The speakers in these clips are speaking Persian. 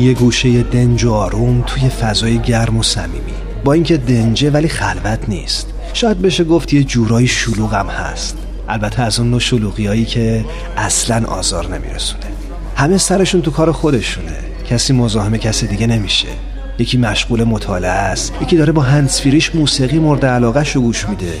یه گوشه دنج و آروم توی فضای گرم و صمیمی. با اینکه دنجه ولی خلوت نیست. شاید بشه گفت یه جورایی شلوغم هست. البته از اون نوع شلوغی هایی که اصلا آزار نمیرسونه. همه سرشون تو کار خودشونه. کسی مزاحم کسی دیگه نمیشه. یکی مشغول مطالعه است یکی داره با هنسفیریش موسیقی مورد علاقه شو گوش میده.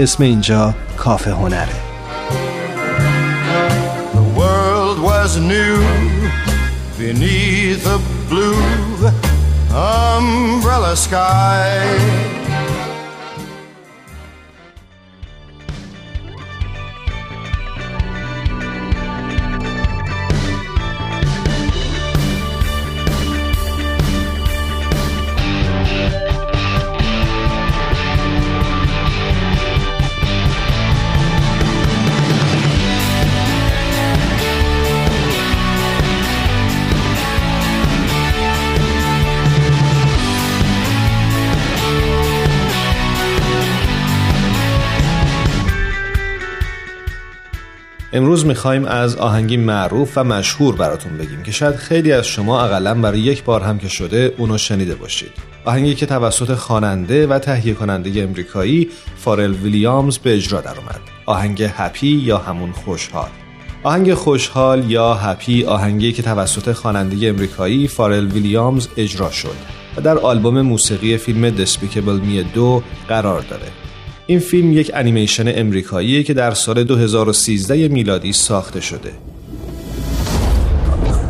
اسم اینجا کافه هنره The world was new beneath a blue umbrella sky امروز می‌خوایم از آهنگی معروف و مشهور براتون بگیم که شاید خیلی از شما اقلا برای یک بار هم که شده اونو شنیده باشید. آهنگی که توسط خواننده و تهیه کننده امریکایی فارل ویلیامز به اجرا در اومد آهنگ هپی یا همون خوشحال؟ آهنگ خوشحال یا هپی آهنگی که توسط خواننده امریکایی فارل ویلیامز اجرا شد و در آلبوم موسیقی فیلم دسپیکبل می دو قرار داره. این فیلم یک انیمیشن امریکاییه که در سال 2013 میلادی ساخته شده.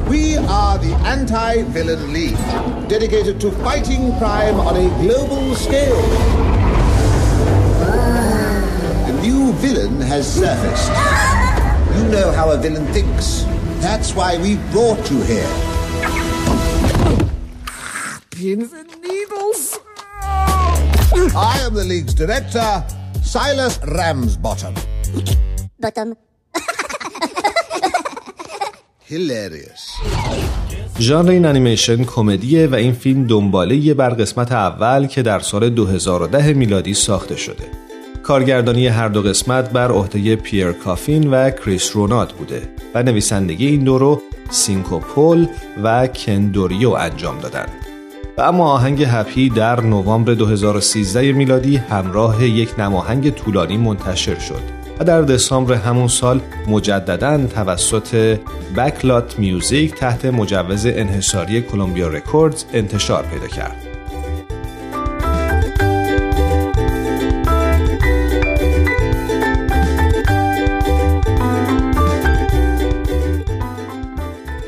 We are the Anti-Villain League, dedicated to fighting crime on a global scale. A new villain has surfaced. You know how a villain thinks. That's why we brought you here. Pins and needles. I am the league's director, Silas Ramsbottom. Bottom. Hilarious. ژانر این انیمیشن کمدیه و این فیلم دنباله یه بر قسمت اول که در سال 2010 میلادی ساخته شده. کارگردانی هر دو قسمت بر عهده پیر کافین و کریس روناد بوده و نویسندگی این دو رو سینکو پل و کن دوریو انجام دادند. و اما آهنگ Happy در نوامبر 2013 میلادی همراه یک نماهنگ طولانی منتشر شد و در دسامبر همون سال مجددا توسط Back Lot Music تحت مجوز انحصاری Columbia Records انتشار پیدا کرد.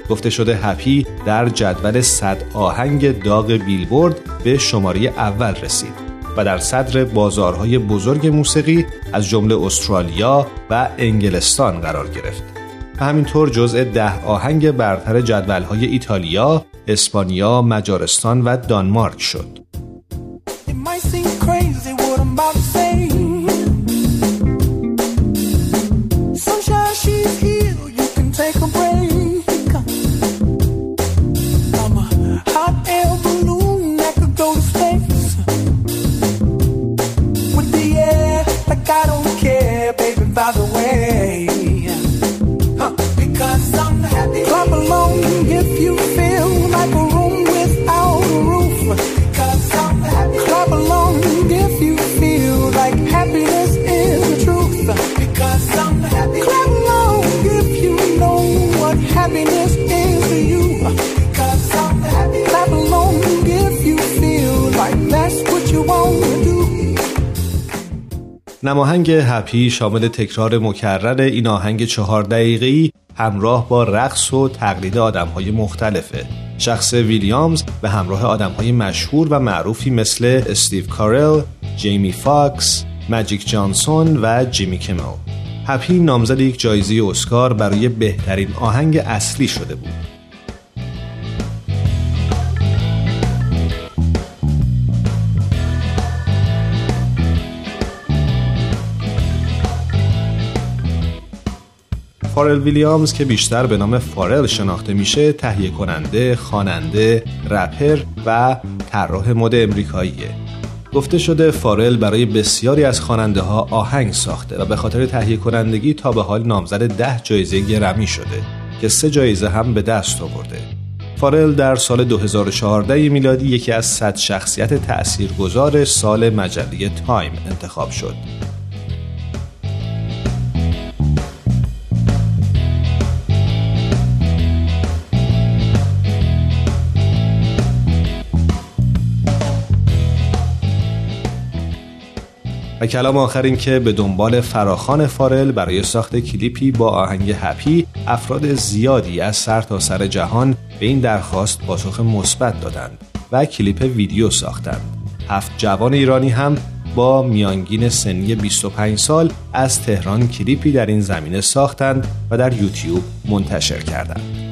گفته شده هپی در جدول صد آهنگ داغ بیلبورد به شماره اول رسید و در صدر بازارهای بزرگ موسیقی از جمله استرالیا و انگلستان قرار گرفت. همینطور جزء ده آهنگ برتر جدولهای ایتالیا، اسپانیا، مجارستان و دانمارک شد. Hey. نماهنگ Happy شامل تکرار مکرر این آهنگ چهار دقیقه‌ای همراه با رقص و تقلید آدمهای مختلفه. شخص ویلیامز به همراه آدمهای مشهور و معروفی مثل استیو کرل، جیمی فاکس، ماجیک جانسون و جیمی کیمل Happy نامزد یک جایزه اسکار برای بهترین آهنگ اصلی شده بود. فارل ویلیامز که بیشتر به نام فارل شناخته میشه تهیه کننده، خواننده، رپر و طراح مد امریکاییه. گفته شده فارل برای بسیاری از خواننده ها آهنگ ساخته و به خاطر تهیه کنندگی تا به حال نامزد ده جایزه گرمی شده که سه جایزه هم به دست آورده. فارل در سال 2014 میلادی یکی از 100 شخصیت تأثیرگذار سال مجله تایم انتخاب شد. و کلام آخر این که به دنبال فراخان فارل برای ساخت کلیپی با آهنگ هپی افراد زیادی از سر تا سر جهان به این درخواست پاسخ مثبت دادند و کلیپ ویدیو ساختند. هفت جوان ایرانی هم با میانگین سنی 25 سال از تهران کلیپی در این زمینه ساختند و در یوتیوب منتشر کردند.